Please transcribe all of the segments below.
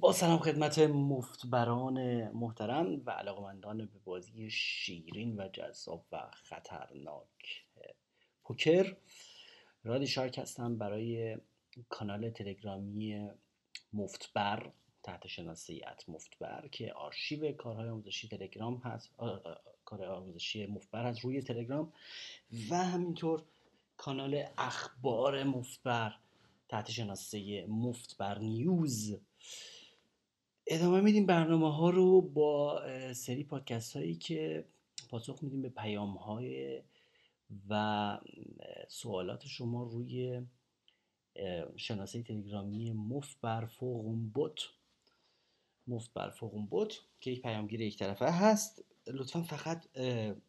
با سلام خدمت مفتبران محترم و علاقمندان به بازی شیرین و جذاب و خطرناک پوکر. رادی شارک هستم برای کانال تلگرامی مفتبر تحت شناسیت مفتبر که آرشیو کارهای آموزشی تلگرام هست کارهای آموزشی مفتبر هست روی تلگرام و همینطور کانال اخبار مفتبر تحت شناسه مفتبر نیوز. ادامه میدیم برنامه ها رو با سری پادکست هایی که پاسخ میدیم به پیام های و سوالات شما روی شناسه تلگرامی مفت بر فوقون بوت. مفت بر فوقون بوت که یک پیامگیر یک طرفه هست. لطفا فقط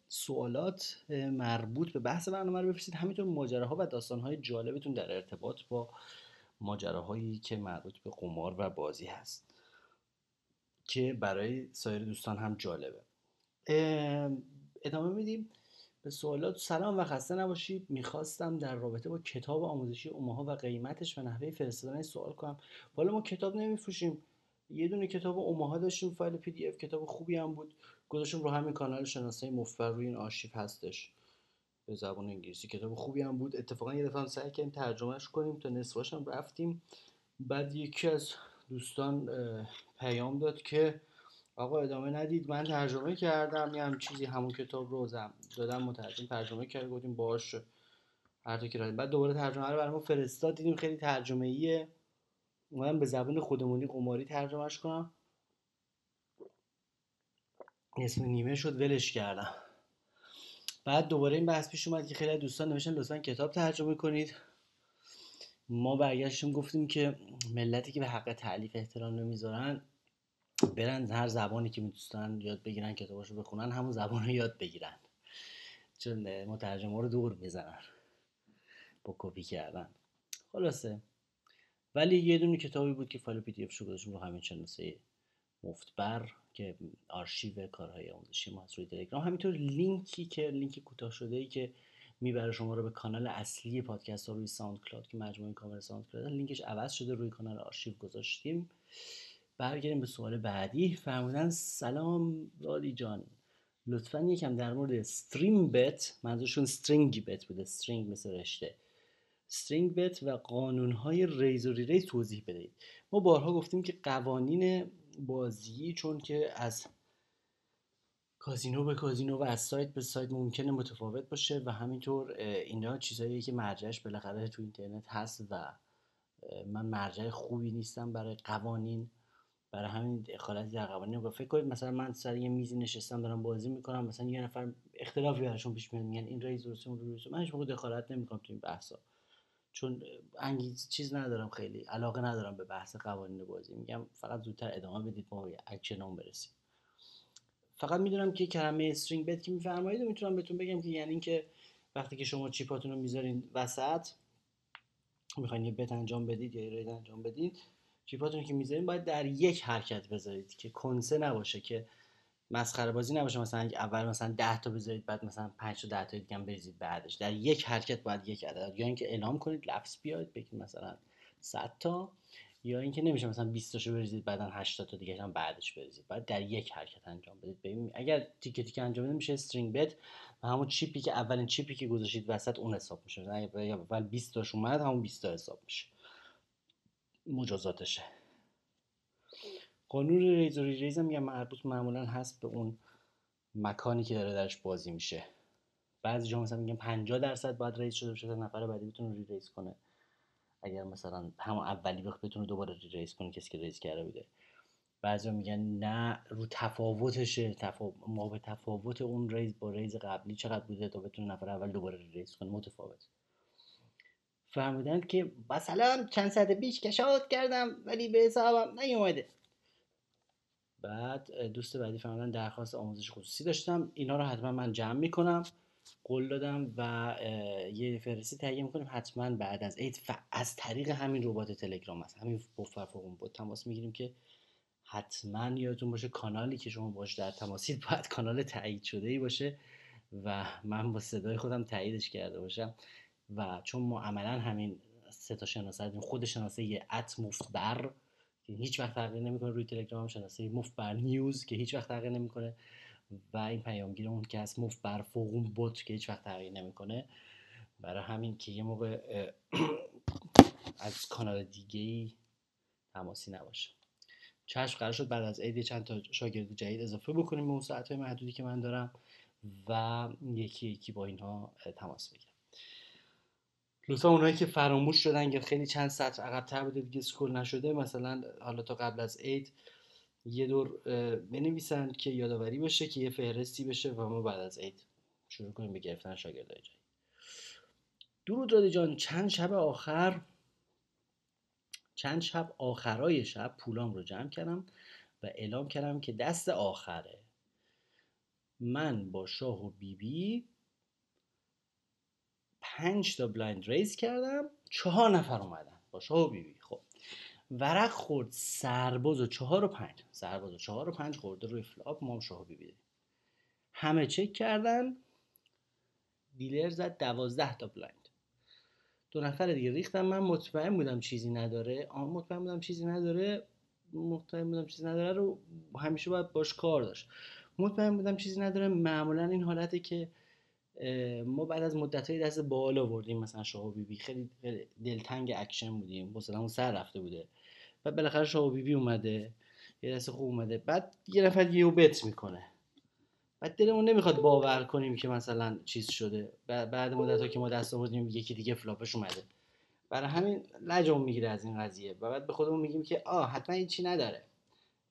سوالات مربوط به بحث برنامه رو بفرستید. همینطور ماجراها و داستانهای جالبتون در ارتباط با ماجراهایی که مربوط به قمار و بازی هست. که برای سایر دوستان هم جالبه. ادامه میدیم. به سوالات سلام و خسته نباشید. می‌خواستم در رابطه با کتاب آموزشی اوماها و قیمتش و نحوه فرستادن سوال کنم. حالا ما کتاب نمیفروشیم. یه دونه کتاب اوماها داشتیم فایل پی دی اف کتاب خوبی هم بود. گذاشتم رو همین کانال شناسه مفبر روی این آرشیو هستش. به زبان انگلیسی کتاب خوبی هم بود. اتفاقا یه دفعه سعی کردیم ترجمهش کنیم تا نصفاش هم رفتیم. بعد یکی از دوستان پیام داد که آقا ادامه ندید. من ترجمه کردم یه هم چیزی همون کتاب رو دادم مترجم ترجمه کرد گفتیم باش هر تا که بعد دوباره ترجمه رو برام فرستاد دیدیم خیلی ترجمه ایه اومدم به زبان خودمونی قماری ترجمهش کنم. اسم نیمه شد ولش کردم. بعد دوباره این بحث پیش اومد که خیلی دوستان نوشتن لطفا کتاب ترجمه کنید. ما برگشتیم گفتیم که ملتی که به حق تالیف احترام نمی‌ذارن برن هر زبانی که میدوستن یاد بگیرن کتاباشو بخونن همون زبان رو یاد بگیرن. چون مترجمه رو دور می‌زنن. با کپی کردن. خلاصه. ولی یه دونه کتابی بود که فایل PDF شو گذاشتیم رو همین شناسه مفتبر که آرشیو کارهای آموزشی ما روی تلگرام. همینطور لینکی که لینک کوتاه شده ای که می‌بره شما رو به کانال اصلی پادکست ها روی SoundCloud که مجموعه کامل SoundCloud لینکش عوض شده روی کانال آرشیو گذاشتیم. برگردیم به سوال بعدی. فرمودن سلام رادی جان. لطفا یکم در مورد stream bet منظورشون string bet بوده. string مثل رشته. string bet و قانون های raise و re-raise توضیح بدهید ما بارها گفتیم که قوانین بازی چون که از کازینو به کازینو و از سایت به سایت ممکنه متفاوت باشه و همینطور اینا چیزهایی که مرجعش بالاخره تو اینترنت هست و من مرجع خوبی نیستم برای قوانین برای همین دخالتی در قوانین فکر کنید. مثلا من سر یه میزی نشستم دارم بازی می‌کنم مثلا یه نفر اختلافی براشون پیش میاد میگن این رئیس درسته اون درسته. من هیچ موقع دخالت نمی‌کنم تو این بحثا. چون انگیز چیز ندارم خیلی علاقه ندارم به بحث قوانین بازی. میگم فقط زودتر ادامه بدید ما به اکشن برسیم. فقط می‌دونم که کلمه string bet که میفرمایید می‌تونم بهتون بگم که یعنی اینکه وقتی که شما chip اتون رو می‌ذارین وسط می‌خواین یه bet انجام بدید یا یه انجام بدید chip اتون که می‌ذارین باید در یک حرکت بذارید که کنسه نباشه که مسخره بازی نباشه. مثلا اول مثلا 10 تا بذارید بعد مثلا 5 تا 10 تا دیگه هم بریزید بعدش. در یک حرکت باید یک عدد. یا اینکه اعلام کنید لفظ بیاید بگید مثلا 100 تا. یا اینکه نمیشه مثلا 20 تاشو بریزید بعدا 80 تا دیگه هم بعدش بریزید. بعد در یک حرکت انجام بدید. ببین اگر تیکه تیکه انجام بدید میشه string bet و همون chip ی که اولین chip ی که گذاشتید وسط اون حساب میشه. اگر اول 20 تاش اومد همون 20 تا حساب میشه. مجازاتشه. قانون raise و re-raise هم مربوط معمولا هست به اون مکانی که داره درش بازی میشه. بعضی جا مثلا میگن 50 درصد باید raise شده باشه نفر بعدی re-raise کنه. اگر مثلا همون اولی بخواد بتونه دوباره re-raise کنه کسی که raise کرده بوده. بعضی میگن نه رو تفاوتشه. تفا... ما به تفاوت اون raise با raise قبلی چقدر بوده تا بتونه نفر اول دوباره re-raise کنه متفاوت. فرمودن که مثلا چند ساعت پیش cash out کردم ولی به حسابم نیومده. بعد دوست بعدی فرمودن درخواست آموزش خصوصی داشتم. اینا رو حتما من جمع می‌کنم. قول دادم و یه فرسی تهیه می‌کنیم حتما بعد از عید. از طریق همین ربات تلگرام هست همین بفر فوقون بود. تماس می‌گیریم که حتما یادتون باشه کانالی که شما باش در تماسید باید کانال تایید شده ای باشه و من با صدای خودم تاییدش کرده باشم. و چون ما عملا همین سه تا شناسه خود شناسه ات مفت بر هیچ وقت تغییر نمی‌کنه. روی تلگرام شناسه مفت بر نیوز که هیچ وقت تغییر نمی‌کنه. و این پیامگیر اون که از مفت بر فوقون بوت که هیچ وقت تغییر نمی‌کنه. برای همین که یه موقع از کانال دیگه ای تماسی نباشه. چشم قرار شد بعد از عید چند تا شاگرد جدید اضافه بکنیم به اون ساعت محدودی که من دارم و یکی یکی با اینها تماس بگیرم. لطفا اونایی که فراموش شدن یا خیلی چند سطر عقبتر بوده دیگه سکول نشده مثلا حالا تا قبل از عید یه دور بنویسن که یادآوری باشه که یه فهرستی بشه و ما بعد از عید شروع کنیم به گرفتن شاگردای جدید. درود رادی جان. چند شب آخر؟ چند شب آخرای شب پولام رو جمع کردم و اعلام کردم که دست آخره. من با شاه و بیبی بی پنج تا blind raise کردم چهار نفر اومدن با شاه و بیبی بی. ورق خورد سرباز و چهار و پنج. سرباز و چهار و پنج خورده روی flop ما شاه بیبی بی همه چک کردن. dealer زد دوازده تا blind. دو نفر دیگه ریختم من مطمئن بودم چیزی نداره. آن مطمئن بودم چیزی نداره. مطمئن بودم چیزی نداره رو همیشه باید باش کار داشت. مطمئن بودم چیزی نداره. معمولا این حالته که ما بعد از مدت های دست بالا آوردیم مثلا شاه بی خیلی دلتنگ اکشن بودیم. اون سر رفته بوده. و بالاخره شاه بی بی اومده یه دست خوب اومده. بعد یه نفر یه bet می‌کنه. بعد دلمون نمی‌خواد باور کنیم که مثلا چیز شده. بعد مدت ها که ما دست آوردیم یکی دیگه flop ش اومده. برای همین لجمون می‌گیره از این قضیه. و بعد به خودمون میگیم که آه حتما این چی نداره.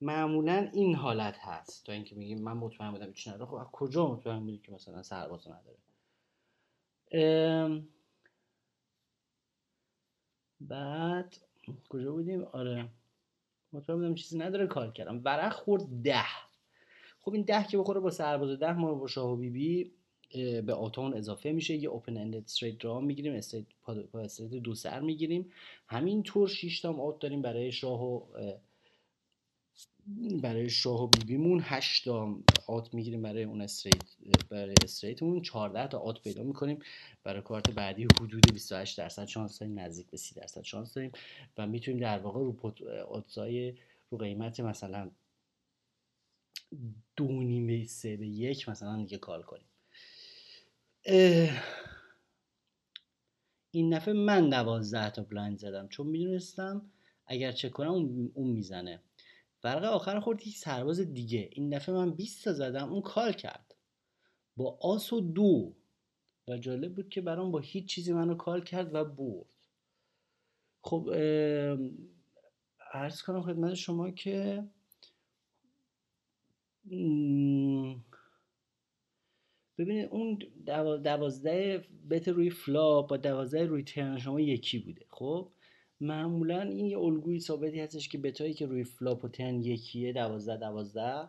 معمولا این حالت هست. تا اینکه میگیم من مطمئن بودم چی نداره. خب کجا مطمئن بودی که مثلا سرباز نداره؟ بعد کجا بودیم؟ آره. مطمئن بودم چیزی نداره کار کردم. ورق خورد ده. خب این ده که بخوره با سرباز ده ما با شاه و بی بی به آتون اضافه میشه. یه اوپن اندد استریت درا می‌گیریم استریت پا دو سر می‌گیریم. همینطور 6 تا آت داریم برای شاه و برای شاه و بیبیمون 8 تا آت می‌گیریم برای اون استریت برای استریتمون. 14 تا آت پیدا می‌کنیم. برای کارت بعدی حدود 28 درصد شانس داریم. نزدیک به 30 درصد شانس داریم. و می‌تونیم در واقع رو odds ای رو قیمت مثلا دو نیمه سه به یک مثلا دیگه کار کنیم. این دفعه من دوازده تا blind زدم. چون می‌دونستم اگر چک کنم اون, می‌زنه. ورقه آخر خورد یک سرباز دیگه. این دفعه من 20 تا زدم اون call کرد. با آس و دو. و جالب بود که برام با هیچ چیزی منو call کرد و برد. خب عرض کنم خدمت شما که ببینید اون دوازده bet روی flop با دوازده روی turn شما یکی بوده. خب؟ معمولا این یه الگوی ثابتی هستش که bet ایی که روی flop و turn یکیه دوازده دوازده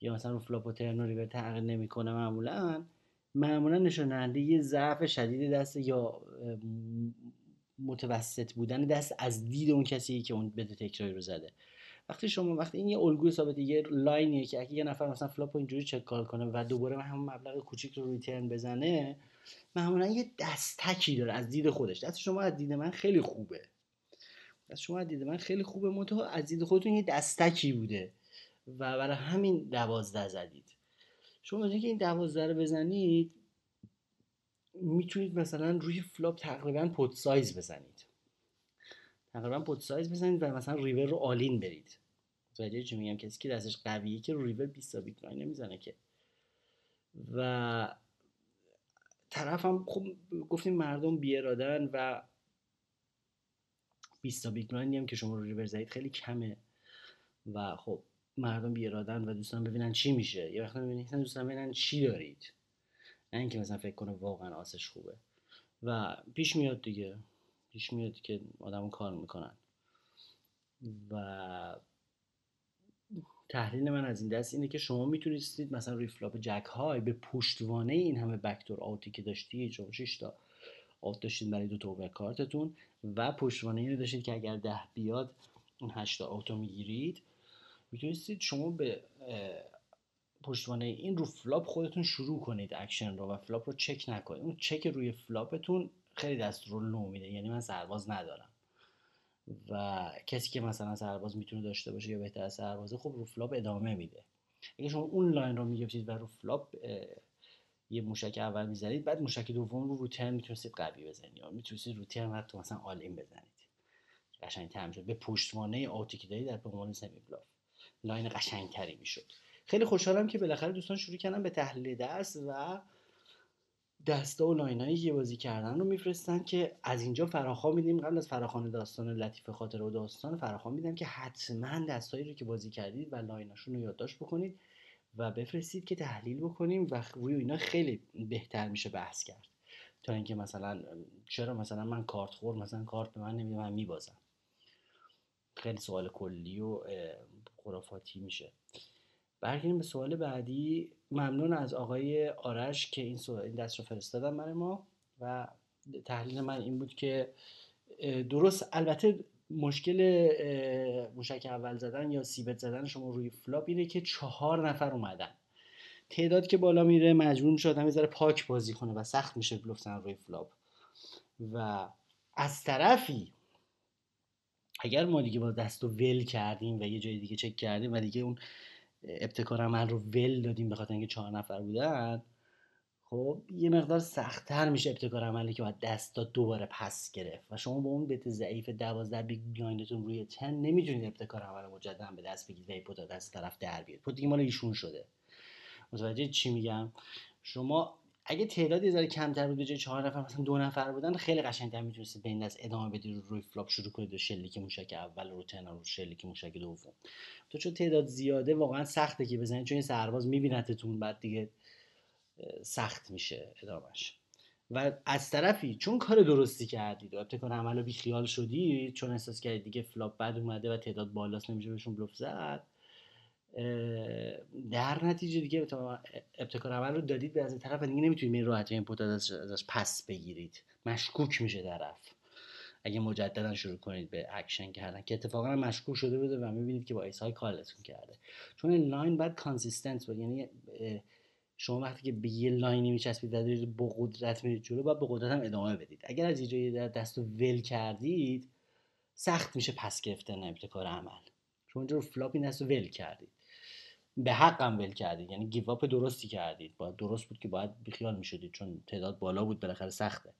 یا مثلا رو flop و turn رو river تغییر نمی‌کنه معمولا معمولا نشون یه ضعف شدید دست یا متوسط بودن دست از دید اون کسی که اون bet تکراری رو زده. وقتی شما وقتی این یه الگوی ثابت یه line یه که اگه یه نفر مثلا flop اینجوری check call کنه و دوباره همون مبلغ کوچیک رو رو turn بزنه معمولا یه دست weak ی داره از دید خودش. دست شما از دید من خیلی خوبه. دست شما از دید من خیلی خوبه. منتها از دید خودتون یه دست weak ی بوده و برای همین دوازده زدید. شما که این دوازده رو بزنید می‌تونید مثلا روی flop تقریبا pot size بزنید. تقریبا pot size بزنید و مثلا river رو all-in برید. متوجه چی میگم؟ کسی که دستش قویه که river 20 big blind نمی‌زنه که. و طرف هم خب گفتیم مردم بی‌ارادن و 20 بیت کوین هم که شما رو ریور زدید خیلی کمه. و خب مردم بی‌ارادن و دوستان ببینن چی میشه. یه وقت می‌بینید دوستان ببینن چی دارید. نه اینکه مثلا فکر کنه واقعا آسش خوبه. و پیش میاد دیگه. پیش میاد که آدم call می‌کنن. و تحلیل من از این دست اینه که شما می‌تونستید مثلا روی flop jack high به پشتوانه این همه backdoor out ی که داشتید شما 6 تا out داشتید برای دو تا کارتتون و پشتوانه اینو داشتید که اگر ده بیاد اون 8 تا out و می‌گیرید. می‌تونستید شما به پشتوانه این رو flop خودتون شروع کنید اکشن رو و flop رو چک نکنید. اون چک روی flop تون خیلی دست رو لو میده یعنی من سرباز ندارم. و کسی که مثلا سرباز می‌تونه داشته باشه یا بهتر از سربازه خب رو flop ادامه میده. اگه شما اون line رو می‌گرفتید و رو flop یه موشک اول می‌زنید بعد موشک دوم رو رو turn می‌تونستید قوی بزنید. یا می‌تونستید رو turn حتی مثلا all-in بزنید. قشنگ تر می‌شد به پشتوانه out ی که دارید در عنوان سمی بلاف لاین قشنگ تری می‌شد. خیلی خوشحالم که بالاخره دوستان شروع کردن به تحلیل دست و دستا و line ایی که بازی کردن رو میفرستن که از اینجا فراخوان میدیم. قبل از فراخوان داستان لطیف خاطر و داستان فراخوان میدم که حتما دستایی رو که بازی کردید و line اشون رو یادداشت بکنید. و بفرستید که تحلیل بکنیم و روی اینا خیلی بهتر میشه بحث کرد. تا اینکه مثلا چرا مثلا من کارت خور مثلا کارت به من نمیده من میبازم. خیلی سوال کلی و خرافاتی میشه. برگردیم به سوال بعدی. ممنون از آقای آرش که این, این دست رو فرستادن برای ما و تحلیل من این بود که درست البته مشکل موشک اول زدن یا c-bet زدن شما روی flop اینه که چهار نفر اومدن. تعداد که بالا میره مجبور میشه آدم ذره پاک بازی کنه و سخت میشه بلوف زدن روی flop. و از طرفی اگر ما دیگه با دست رو ول کردیم و یه جای دیگه چک کردیم و دیگه اون ابتکار عمل رو ول دادیم به خاطر اینکه چهار نفر بودن خب یه مقدار سختتر میشه ابتکار عملی که باید دستا دوباره پس گرفت و شما با اون bet ضعیف 12 big blind تون روی turn نمی‌تونید ابتکار عمل مجددا به دست بگیرید و pot دست طرف در بیاد pot دیگه مال ایشون شده. متوجه چی میگم؟ شما اگه تعدادی ذره کمتر بود به جای چهار نفر مثلا دو نفر بودن خیلی قشنگتر می‌تونستید به این دست ادامه بدید رو روی flop شروع کنید و شلیک موشک اول رو turn رو شلیک موشک دوم. تو چون تعداد زیاده واقعا سخته که بزنید چون این سرباز میبینتتون بعد دیگه سخت میشه ادامش. و از طرفی چون کار درستی کردید و ابتکار عمل بی خیال شدید چون احساس کردید دیگه flop بد اومده و تعداد بالاست نمیشه بهشون بلوف زد در نتیجه دیگه ابتکار عمل رو دادید به از این طرف و دیگه نمی‌تونید این راحتی این pot ازش پس بگیرید. مشکوک میشه طرف. اگه مجددا شروع کنید به اکشن کردن که اتفاقا مشکوک شده بوده و می‌بینید که با ace high call تون کرده. چون این line باید consistent بود یعنی شما وقتی که به یه line ی میچسبید و با قدرت میرید جلو باید به قدرت هم ادامه بدید. اگر از اینجا دست ول کردید سخت میشه پس گرفتن ابتکار عمل. چون اونجا رو flop دست ول کردید. به حقم ول کردید. یعنی give up درستی کردید. باید درست بود که باید بیخیال می‌شدید چون تعداد بالا بود بالاخره سخته.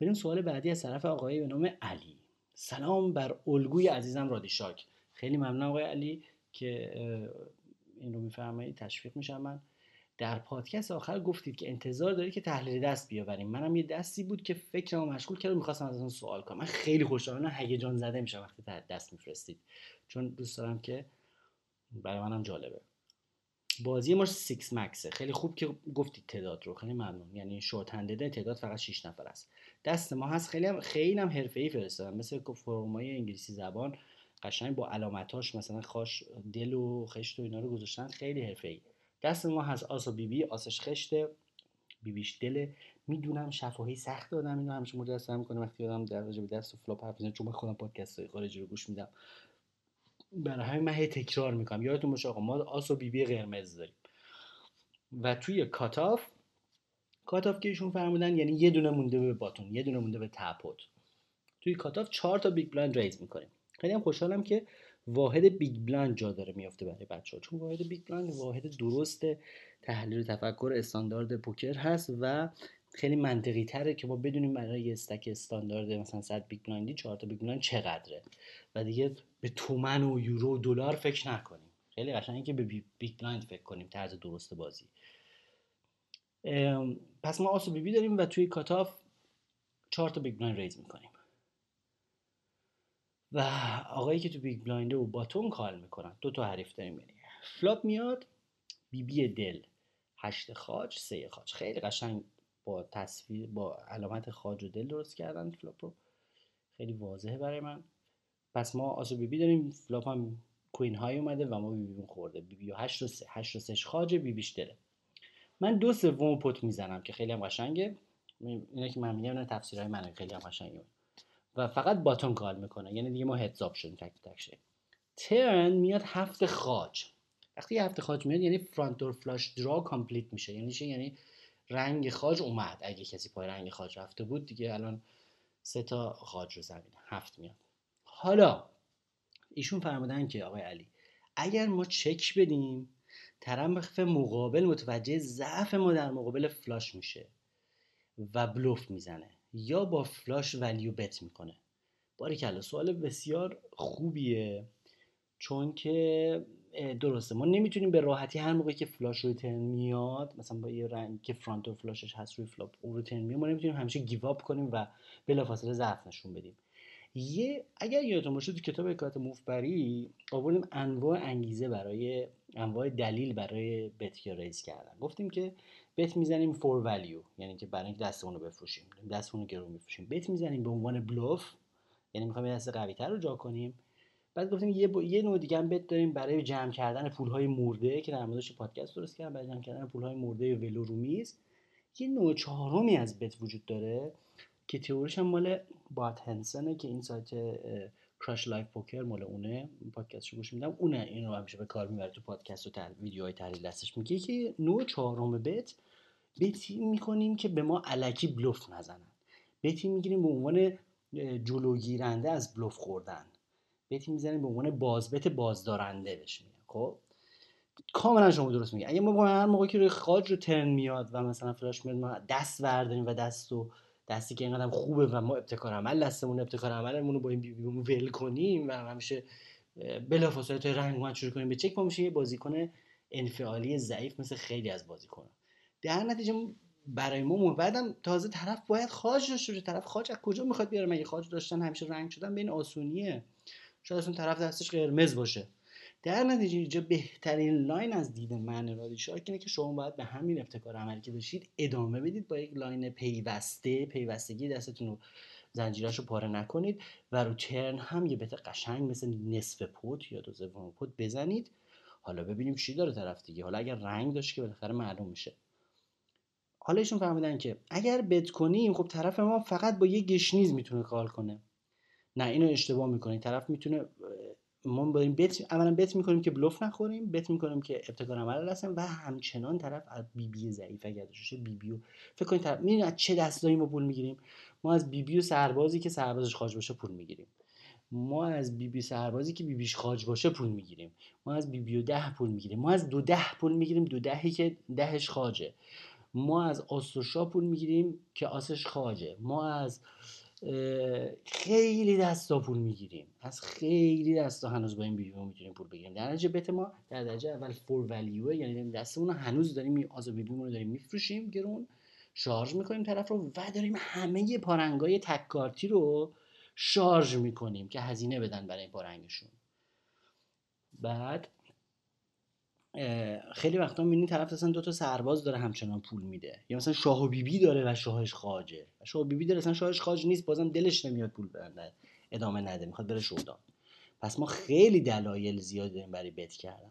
بریم سوال بعدی از طرف آقای به نام علی. سلام بر الگوی عزیزم رادیشاک خیلی ممنون آقای علی که این رو میفرمایید تشویق میشم من. در پادکست آخر گفتید که انتظار دارید که تحلیل دست بیاوریم. منم یه دستی بود که فکرمو مشغول کرد و می‌خواستم از اون سوال کنم. من خیلی خوشحالم هیجان زده میشم وقتی دست میفرستید. چون دوست دارم که برای منم جالبه. بازی ما 6 max ه خیلی خوب که گفتید تعداد رو. خیلی ممنون. یعنی short handed ه تعداد فقط 6 نفر است. دست ما هست خیلی هم خیلی هم حرفه‌ای فرستادم مثل فرومای انگلیسی زبان قشنگ با علامتاش مثلا خاج دل و خشت و اینا رو گذاشتن. خیلی حرفه‌ای. دست ما هست آس و بیبی آسش خشته. بیبیش دله. می‌دونم شفاهی سخت دادم اینو همیشه مجسم می‌کنم. وقتی آدم در به دست و flop حرف چون من خودم پادکست خارجی رو گوش میدم. برای همین من هی تکرار می‌کنم. یادتون باشه آقا ما آس و بیبی قرمز داریم. و توی cutoff cutoff که ایشون فرمودن یعنی یه دونه مونده به button یه دونه مونده به تپوت توی cutoff چهار تا big blind raise می‌کنیم. خیلی هم خوشحالم که واحد big blind جا داره میافته برای بچه ها چون واحد big blind واحد درست تحلیل تفکر استاندارد پوکر هست و خیلی منطقی تره که ما بدونیم برای یه stack استاندارد مثلا 100 big blind ی 4 تا big blind چقدره. و دیگه به تومن و یورو و دلار فکر نکنیم. خیلی قشنگه که به big blind فکر کنیم طرز درست بازی. پس ما آسو بی داریم و توی cutoff 4 تا big blind raise می‌کنیم. و آقایی که تو big blind ه و button call می‌کنن. دو تا حریف داریم یعنی. flop میاد بی بی دل. هشت خاج سه خاج. خیلی قشنگ با تصویر با علامت خاج و دل درست کردن flop رو. خیلی واضحه برای من. پس ما آسو بی بی داریم. flop هم queen high اومده و ما بی بی خورده. بی بی و هشت و سه. هشت و سه خاج بی بیش دله من دو سوم pot می‌زنم که خیلی هم قشنگه. اینا که من میگم تفسیرهای منه خیلی هم قشنگه. و فقط button call می‌کنه. یعنی دیگه ما heads up شدیم تک تک شدیم. turn میاد هفت خاج. وقتی هفت خاج میاد یعنی front door flush draw complete میشه. یعنی چی؟ یعنی رنگ خاج اومد. اگه کسی پای رنگ خاج رفته بود دیگه الان سه تا خاج رو زمینه هفت میاد. حالا ایشون فرمودن که آقای علی اگر ما چک بدیم طرف مقابل متوجه ضعف ما در مقابل flush میشه و بلوف می‌زنه. یا با flush value bet می‌کنه. باریکلا سوال بسیار خوبیه چون که درسته ما نمی‌تونیم به راحتی هر موقعی که flush روی turn میاد مثلا با یه رنگ که front door flush ش هست روی flop اون رو turn میاد ما نمی‌تونیم همیشه give up کنیم و بلافاصله ضعف نشون بدیم. یه اگر یادتون باشه تو کتاب حکایت موفبری آوردیم انواع انگیزه برای انواع دلیل برای بت یا ریز کردن. گفتیم که بت می‌زنیم فور ولیو یعنی که برای اینکه دستمون رو بفروشیم. دستمون رو گرون میفروشیم. بت می‌زنیم به عنوان بلوف یعنی می‌خوایم دست قوی تر رو جا کنیم. بعد گفتیم یه, یه نوع دیگه هم بت داریم برای جمع کردن پول های مرده که در موردش پادکست درست کردم. برای جمع کردن پول های مرده ولو رومیز یه نوع چهارمی از bet وجود داره که تئوریش هم مال Bart Hanson ه که این سایت Crush Live Poker مال اونه. پادکستش گوش میدم. اونه. این رو همیشه به کار می‌بره تو پادکست و تر ویدیوهای تحلیل دستش میگه که نوع چهارم bet bet ی می‌کنیم که به ما الکی بلوف نزنن. bet ی می‌گیریم به عنوان جلوگیرنده از بلوف خوردن. bet ی می‌زنیم به عنوان بازبت بازدارنده بهش خب؟ کاملا شما درست میگه اگه ما هر موقع که روی خاج رو ترن میاد و مثلا فلاش میاد ما دست برداریم و دست و دستی که اینقدر خوبه و ما ابتکار عمل دستمون ابتکار عملمون رو با این بی بی ول کنیم و همیشه بلافاصله تا رنگ شروع کنیم به چک میشه یه بازیکن انفعالی ضعیف مثل خیلی از بازیکنان در نتیجه برای ما بعدم تازه طرف باید خاج داشته باشه. طرف خاج از کجا می‌خواد بیاره؟ مگه خاج داشتن همیشه رنگ شدن؟ بین آسونیه. شاید اون طرف دستش قرمز باشه. در نتیجه اینجا بهترین line از دید من رادی شارک اینه که شما باید به همین ابتکار عملی که داشتید ادامه بدید با یک line پیوسته پیوستگی دستتون رو زنجیرش رو پاره نکنید و رو turn هم یه bet قشنگ مثل نصف pot یا دو سوم pot بزنید. حالا ببینیم چی داره طرف دیگه. حالا اگر رنگ داشت که بالاخره معلوم میشه. حالا ایشون فهمیدن که اگر bet کنیم خب طرف ما فقط با یه گشنیز می‌تونه call کنه. نه اینو اشتباه می‌کنید. طرف می‌تونه ما بریم bet اولا bet می‌کنیم که بلوف نخوریم bet می‌کنیم که ابتکار عمل هستن و همچنان طرف از بی بی ضعیف اگر داشته بی بی فکر کنید طرف می‌دونید از چه دستایی ما پول می‌گیریم؟ ما از بی بی و سربازی که سربازش خاج باشه پول می‌گیریم. ما از بی بی سربازی که بی بیش خاج باشه پول می‌گیریم. ما از بی بی و ده پول می‌گیریم. ما از دو ده پول می‌گیریم. دو دهی که دهش خاجه. ما از آس پول می‌گیریم که آسش خاجه. ما از خیلی دستا پول می‌گیریم. از خیلی دستا هنوز با این بیبی می‌تونیم پول بگیریم. در نتیجه بت ما در درجه اول فور ولیوه یعنی دستمون هنوز داریم آز بیبی رو داریم میفروشیم گرون شارژ می‌کنیم طرف رو و داریم همه پارنگای تککارتی رو شارژ می‌کنیم که هزینه بدن برای پارنگشون. بعد خیلی وقتا می‌بینی طرف اصلا دو تا سرباز داره همچنان پول میده. یا مثلا شاه و بیبی داره و شاهش خاجه و شاه و بیبی داره اصلا شاهش خاج نیست بازم دلش نمیاد پول برنده ادامه نده می‌خواد بره showdown پس ما خیلی دلایل زیاد داریم برای bet کردن.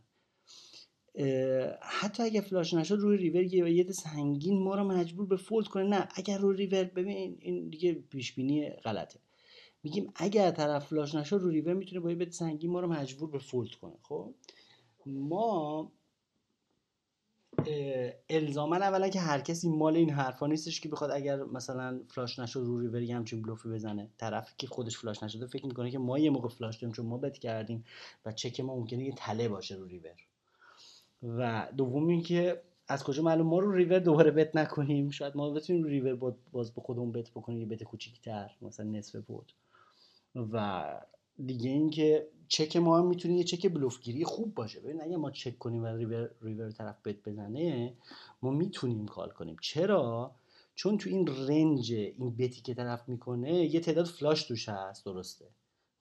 حتی اگه flush نشد روی river یه سنگین ما رو مجبور به fold کنه. نه اگر روی ریور ببین این دیگه پیش بینی غلطه. میگیم اگر طرف flush نشد روی river می‌تونه با یه bet سنگین ما رو مجبور به fold کنه خب؟ ما الزاما اولا که هر کسی مال این حرفا نیستش که بخواد اگر مثلا flush نشد رو river ی همچین بلوفی بزنه. طرف که خودش flush نشده فکر می‌کنه که ما یه موقع flush داریم چون ما bet کردیم و چک ما ممکنه یه تله باشه رو ریور. و دوم اینکه از کجا معلوم ما رو ریور دوباره bet نکنیم؟ شاید ما بتونیم رو ریور باز به خودمون bet بکنیم یه bet کوچیک‌تر مثلا نصف pot. و دیگه اینکه چک ما هم می‌تونه یه چک بلوفگیری خوب باشه. ببین اگه ما چک کنیم و ریور, ریور طرف bet بزنه ما می‌تونیم call کنیم. چرا؟ چون تو این range این bet ی که طرف می‌کنه یه تعداد flush توش هست درسته.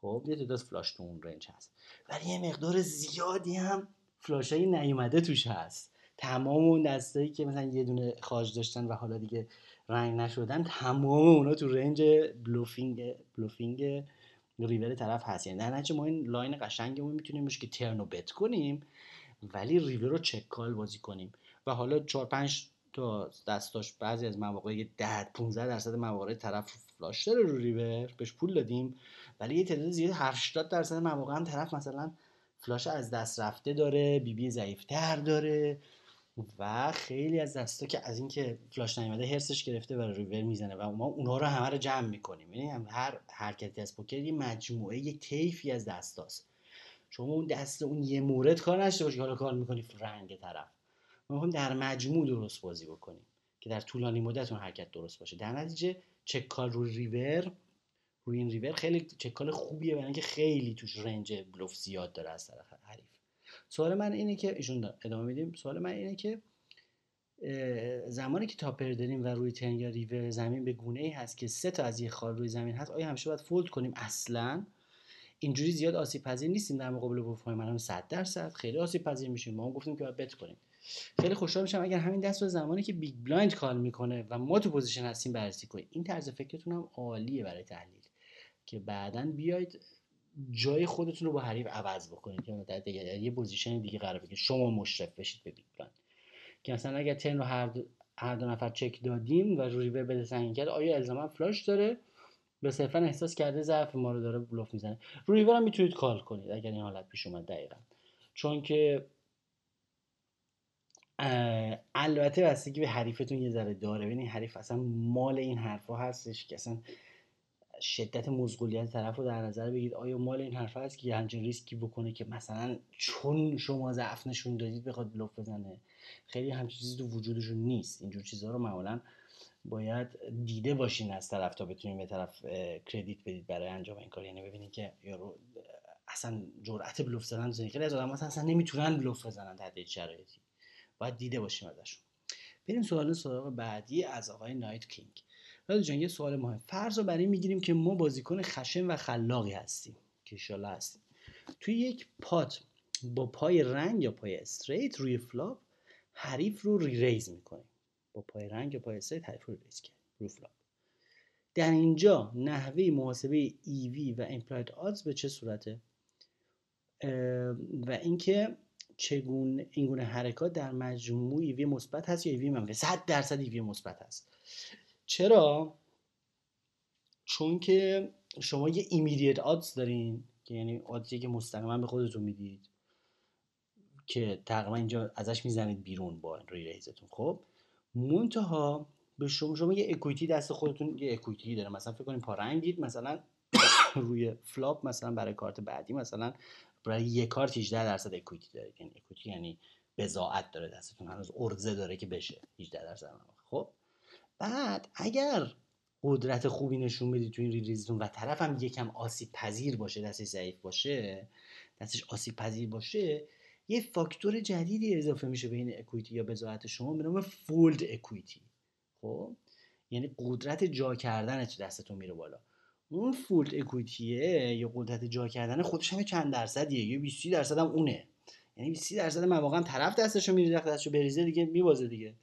خب یه تعداد flush تو اون range هست. ولی یه مقدار زیادی هم flush های نیومده توش هست. تمام اون دستایی که مثلا یه دونه خاج داشتن و حالا دیگه رنگ نشدن تمام اونا تو range bluffing bluffing river طرف هست. یعنی در نتیجه ما این line قشنگمون می‌تونیم که turn رو bet کنیم ولی ریور رو check call بازی کنیم. و حالا 4 5 تا دستاش بعضی از مواقع 10 15 درصد مواقع طرف flush داره رو river بهش پول دادیم. ولی یه تعداد زیاد 80 درصد مواقع هم طرف مثلا flush از دست رفته داره پر ضعیفتر داره. و خیلی از دستا که از اینکه flush نیومده حرصش گرفته برای ریور می‌زنه و ما اونها رو همه رو جمع می‌کنیم. یعنی هر حرکتی از پوکر یه مجموعه یه طیفی از دستاست. شما اون دست اون یه مورد کار نشته باشی حالا کار می‌کنی رنگ طرف. ما می‌خوایم در مجموع درست بازی بکنیم که در طولانی مدت اون حرکت درست باشه. در نتیجه check call روی river روی این river خیلی check call خوبیه برای اینکه خیلی توش range بلوف زیاد داره از طرف حریف. سوال من اینه که ایشون ادامه میدیم. سوال من اینه که زمانی که تاپ پر داریم و روی turn یا river زمین به گونه ای هست که سه تا از یه خال روی زمین هست آیا همیشه باید fold کنیم؟ اصلا اینجوری زیاد آسیب پذیر نیستیم در مقابل بلوف های من 100 درصد خیلی آسیب پذیر میشیم. ما هم گفتیم که باید bet کنیم. خیلی خوشحال میشم اگر همین دست رو زمانی که big blind call می‌کنه و ما تو position هستیم بررسی کنیم. این طرز فکرتون هم عالیه برای تحلیل. که بعدا بیاید جای خودتون رو با حریف عوض بکنید که در یه position دیگه قرار بگیرید. شما مشرف بشید به big blind که مثلا اگر turn رو هر دو, هر دو نفر چک دادیم و رو river bet سنگین کرد آیا الزاما flush داره؟ یا صرفا احساس کرده ضعف ما رو داره بلوف می‌زنه. رو ریور هم می‌تونید call کنید اگر این حالت پیش اومد دقیقا. چون که البته بستگی به حریفتون یه ذره داره. ببینید حریف اصلا مال این حرفا هستش که اصلا شدت مزغولیت طرف رو در نظر بگیرید. آیا مال این حرف هست که همچین ریسکی بکنه که مثلا چون شما ضعف نشون دادید بخواد بلوف بزنه؟ خیلی همچین چیزی تو وجودشون نیست. اینجور چیزها رو معمولا باید دیده باشین از طرف تا بتونید به طرف کردیت بدید برای انجام این کار. یعنی ببینید که یارو اصلا جرأت بلوف زدن خیلی از آدم اصلا نمی‌تونن بلوف بزنن تحت شرایطی. باید دیده باشیم ازشون. بریم سوال سراغ بعدی از آقای نایت کینگ. رادو جان یه سوال مهم. فرض رو برای می‌گیریم که ما بازیکن خشن و خلاقی هستیم که ایشالا هستیم. توی یک pot با پای رنگ یا پای straight روی flop حریف رو re-raise می‌کنیم. با پای رنگ یا پای straight حریف رو raise کنیم روی flop. در اینجا نحوه محاسبه EV و implied odds به چه صورته؟ و اینکه چگونه این گونه حرکات در مجموع EV مثبت هست یا EV منفی؟ 100 درصد EV مثبت هست. چرا؟ چون که شما یه immediate odds دارین که یعنی odds ی که مستقیما به خودتون می‌دید که تقریبا اینجا ازش می‌زنید بیرون با روی raise تون. خب منتها به شما شما یه equity دست خودتون یه equity داره. مثلا فکر کنید پا رنگید مثلا روی flop مثلا برای کارت بعدی مثلا برای یه کارت 18 درصد equity داره. یعنی equity یعنی بضاعت داره دستتون. هنوز عرضه داره که بشه 18 درصد. خب بعد اگر قدرت خوبی نشون بدید تو این raise تون و طرف هم یکم آسیب پذیر باشه دستش ضعیف باشه دستش آسیب پذیر باشه یه فاکتور جدیدی اضافه میشه به این اکویتی یا بزاعت شما به نام فولد اکویتی خب؟ یعنی قدرت جا کردن تو دستتون میره بالا. اون فولد اکویتیه یا قدرت جا کردن خودش هم چند درصدیه؟ یه 20 درصد هم اونه. یعنی 20 درصد مواقع طرف دستشو میریزه دستشو بریزه دیگه میبازه دیگه.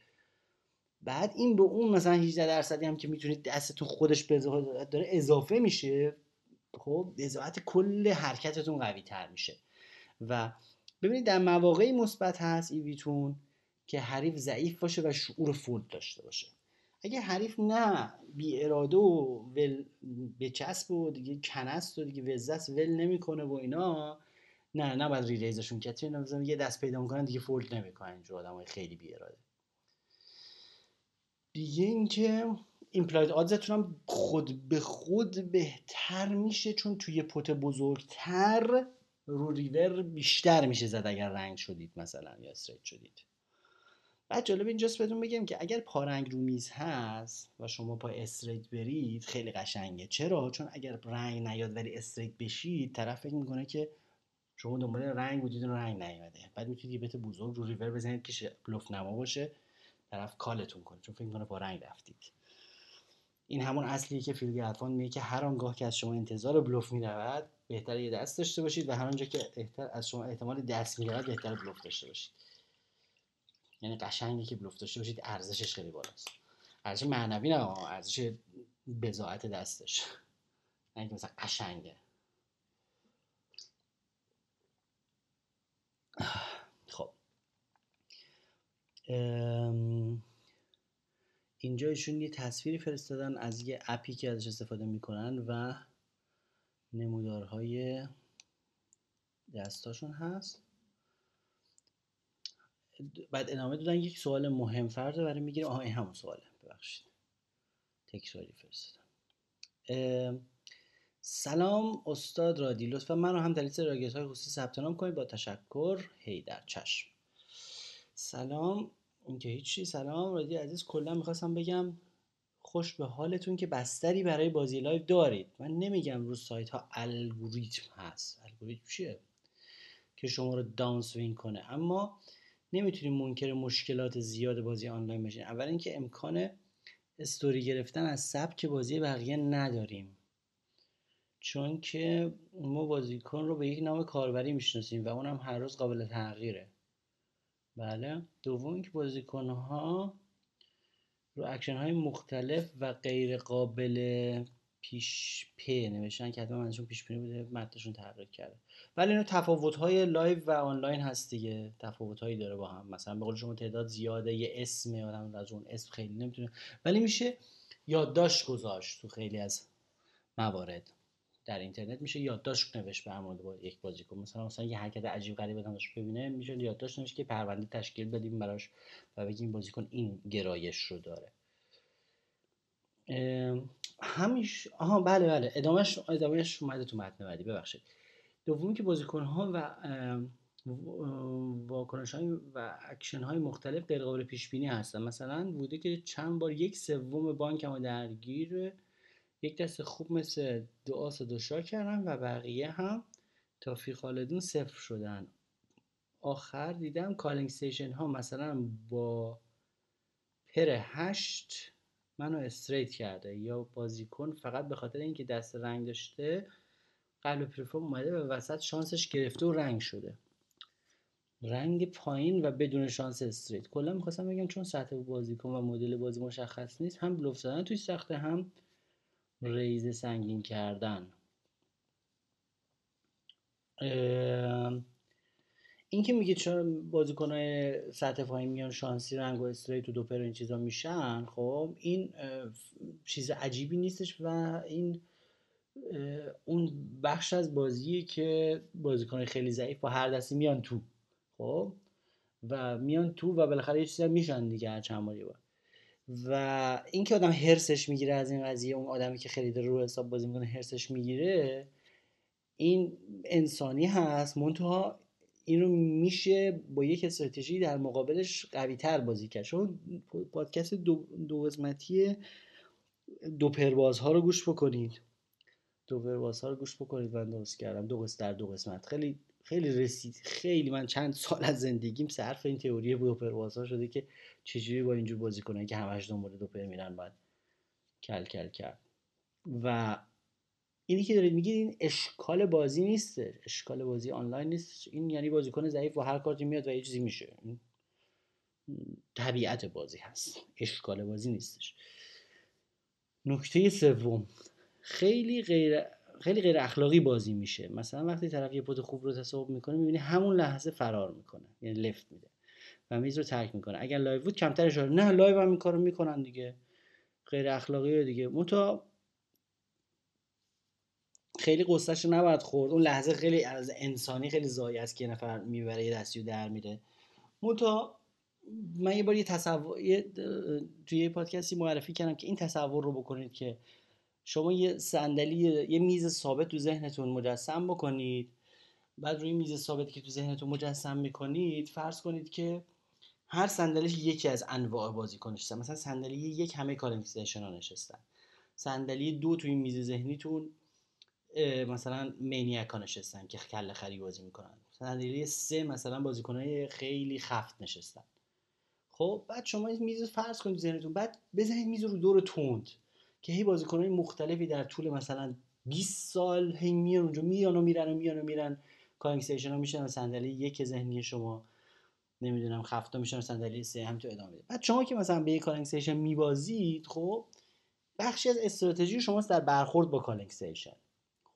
بعد این به اون مثلا 18 درصدی هم که می‌تونید دستتون خودش به داره اضافه میشه خب وضاحت کل حرکتتون قوی تر میشه. و ببینید در مواقعی مثبت هست ایویتون که حریف ضعیف باشه و شعور فولد داشته باشه. اگه حریف نه بی اراده و ول بچسب و دیگه کنست و دیگه وزست ول نمی‌کنه و اینا نه نه باید ریزشون کرد یه دست پیدا می‌کنن دیگه فولد نمی‌کنن اینجور آدمای خیلی بی اراده. دیگه اینکه implied odds تون هم خود به خود بهتر میشه چون توی pot بزرگتر رو ریور بیشتر میشه زد اگر رنگ شدید مثلا یا straight شدید. بعد جالب اینجاست بهتون بگم که اگر پا رنگ رو میز هست و شما پا straight برید خیلی قشنگه. چرا؟ چون اگر رنگ نیاد ولی straight بشید طرف فکر می‌کنه که شما دنبال رنگ بودید و رنگ نیومده. بعد می‌تونید یه bet بزرگ رو river بزنید که بلوف نما باشه. طرف کالتون کنه چون فکر کنه با رنگ رفتید. این همون اصلیه که فیلگی اطفان میگه که هر آنگاه که از شما انتظار بلوف می‌رود بهتر یه دست داشته باشید و هر آنجا که از شما احتمال دست می‌رود بهتر بلوف داشته باشید. یعنی قشنگی که بلوف داشته باشید ارزشش خیلی بالاست. ارزش معنوی نه ارزش بزاعت دستش. نه مثلا قشنگه. اینجا ایشون یه تصویری فرستادن از یه اپی که ازش استفاده می‌کنن و نمودارهای دستاشون هست. بعد ادامه دادن یک سوال مهم فرد برای می‌گیریم. آها این همون سواله. ببخشید. تکراری فرستادم. سلام استاد رادی. لطفا من رو هم در لیست های خصوصی ثبت نام کنید. با تشکر. هی در چشم. سلام. اینکه هیچی. سلام رادی عزیز. کلا می‌خواستم بگم خوش به حالتون که بستری برای بازی live دارید. من نمیگم رو سایت ها الگوریتم هست. الگوریتم چیه؟ که شما رو down کنه. اما نمی‌تونیم منکر مشکلات زیاد بازی آنلاین بشیم اول اینکه امکان history گرفتن از سبک بازی بقیه نداریم. چون که ما بازیکن رو به یک نام کاربری می‌شناسیم و اونم هر روز قابل تغییره. بله. دوم اینکه بازیکن ها رو اکشن های مختلف و غیر قابل پیش پی نوشتن که حتما منظورشون پیش بینی بوده متنشون تغییر کرده. ولی اینو تفاوت های live و آنلاین هست دیگه. تفاوت هایی داره با هم. مثلا به قول شما تعداد زیاده یه اسم آدم از اون اسم خیلی نمی‌تونه. ولی میشه یادداشت گذاشت تو خیلی از موارد. در اینترنت میشه یادداشت نوشت به مورد با یک بازیکن. مثلا مثلا یه حرکت عجیب غریب آدمش ببینه میشه یادداشت نوشت که پرونده تشکیل بدیم براش و بگیم بازیکن این گرایش رو داره. همیش آها بله بله. ادامهش ادامهش اومده تو متن بعدی ببخشید. دومی که بازیکن ها و واکنش های و اکشن های مختلف غیر قابل پیش بینی هستن. مثلا بوده که چند بار یک سوم بانک ما درگیر یک دست خوب مثل دو دو شاه کردن و بقیه هم تا فی خالدون صفر شدن. آخر دیدم کالینگ سیشن ها مثلا با پر هشت منو استریت کرده یا بازیکن فقط به خاطر اینکه دست رنگ داشته قلب پرفورم اومده و وسط شانسش گرفته و رنگ شده. رنگ پایین و بدون شانس استریت کلا می‌خواستم بگم چون سطح بازیکن و مدل بازی مشخص نیست هم بلوف زدن توی سخته هم ریز سنگین کردن. این که میگه چون بازیکنهای سطح پایین میان شانسی رنگ و استریت و دوپر این چیزا میشن خب این چیز عجیبی نیستش و این اون بخش از بازیه که بازیکن خیلی ضعیف با هر دستی میان تو خب و میان تو و بالاخره یه چیزی میشن دیگه هر چند باری با و اینکه آدم هرسش می‌گیره از این قضیه اون آدمی که خیلی داره رو حساب بازی می‌کنه هرسش می‌گیره این انسانی هست منتها این رو میشه با یک استراتژی در مقابلش قوی تر بازی کرد. چون پادکست دو, دو قسمتی دو پرواز ها رو گوش بکنید. دو پرواز ها رو گوش بکنید. من درست کردم. دو قسمت در دو قسمت. خیلی خیلی رسید. خیلی من چند سال از زندگیم صرف این تئوری دو پرواز ها شده که چجوری با اینجور بازی کنن که همش دنبال دو پر میرن باید کل کل کرد. و اینی که دارید میگید این اشکال بازی نیست. اشکال بازی آنلاین نیست. این یعنی بازیکن ضعیف با هر کارتی میاد و یه چیزی میشه. طبیعت بازی هست. اشکال بازی نیستش. نکته سوم. خیلی غیر خیلی غیر اخلاقی بازی میشه. مثلا وقتی طرف یه pot خوب رو تصاحب می‌کنه می‌بینی همون لحظه فرار می‌کنه. یعنی left میده. و میز رو ترک می‌کنه. اگر live بود کمتر اشاره نه live هم این کارو می‌کنن دیگه. غیر اخلاقی دیگه. متا خیلی قصهش نباید خورد. اون لحظه خیلی از انسانی خیلی زایی است که نفر می‌بره یه دستی در میره متا من یه بار یه تصور یه توی یه پادکستی معرفی کردم که این تصور رو بکنید که شما یه صندلی یه میز ثابت تو ذهنتون مجسم بکنید. بعد روی میز ثابتی که تو ذهنتون مجسم می‌کنید فرض کنید که هر صندلیش یکی از انواع بازیکن نشسته. مثلا صندلی یک همه کالینگ ها نشستن. صندلی دو توی میز ذهنیتون مثلا مینیاکا نشستن که کله خری بازی می‌کنن. صندلی سه مثلا بازیکنهای خیلی خفت نشستن. خب بعد شما میز فرض کنید ذهنتون. بعد بزنید میز رو دور توند که هی بازیکنهای مختلفی در طول مثلا 20 سال هی میان اونجا میان و میرن و میان و میرن. calling ها میشن صندلی یک ذهنی شما نمی‌دونم خفتا میشن صندلی سه هم تو ادامه میده. بعد شما که مثلا به calling station میبازید خب بخشی از استراتژی شماست در برخورد با calling station.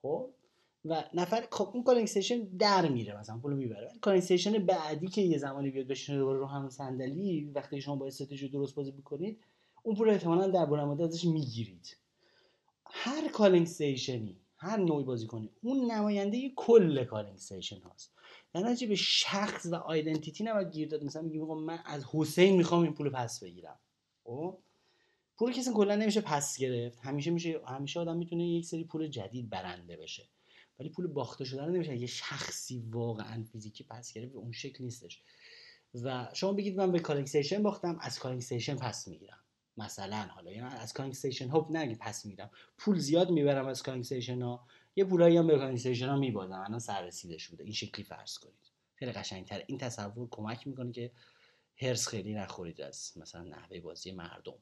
خب؟ و نفر خب اون calling station در میره مثلا پولو می‌بره. calling station بعدی که یه زمانی بیاد بشینه دوباره رو همون صندلی وقتی شما با استراتژی درست بازی بکنید اون پول احتمالا در بلند مدت ازش می‌گیرید. هر calling station ی هر نوعی بازی کنی اون نماینده کل calling station هاست. در به شخص و identity نباید گیر داد مثلا میگی من از حسین می‌خوام این پول پس بگیرم. خب؟ پول کسی کلا نمیشه پس گرفت. همیشه میشه همیشه آدم می‌تونه یک سری پول جدید برنده بشه. ولی پول باخته شده نمیشه. یه شخصی واقعا فیزیکی پس گرفت به اون شکل نیستش. و شما بگید من به calling باختم از calling پس می‌گیرم. مثلا. حالا یعنی از calling station هاپ نگی پس می‌گیرم پول زیاد می‌برم از calling ها. یه پولایی هم به calling ها میبازم. الان سررسیدش بوده. این شکلی فرض کنید. خیلی قشنگتر. این تصور کمک می‌کنه که حرص خیلی نخورید از مثلا نحوه بازی مردم.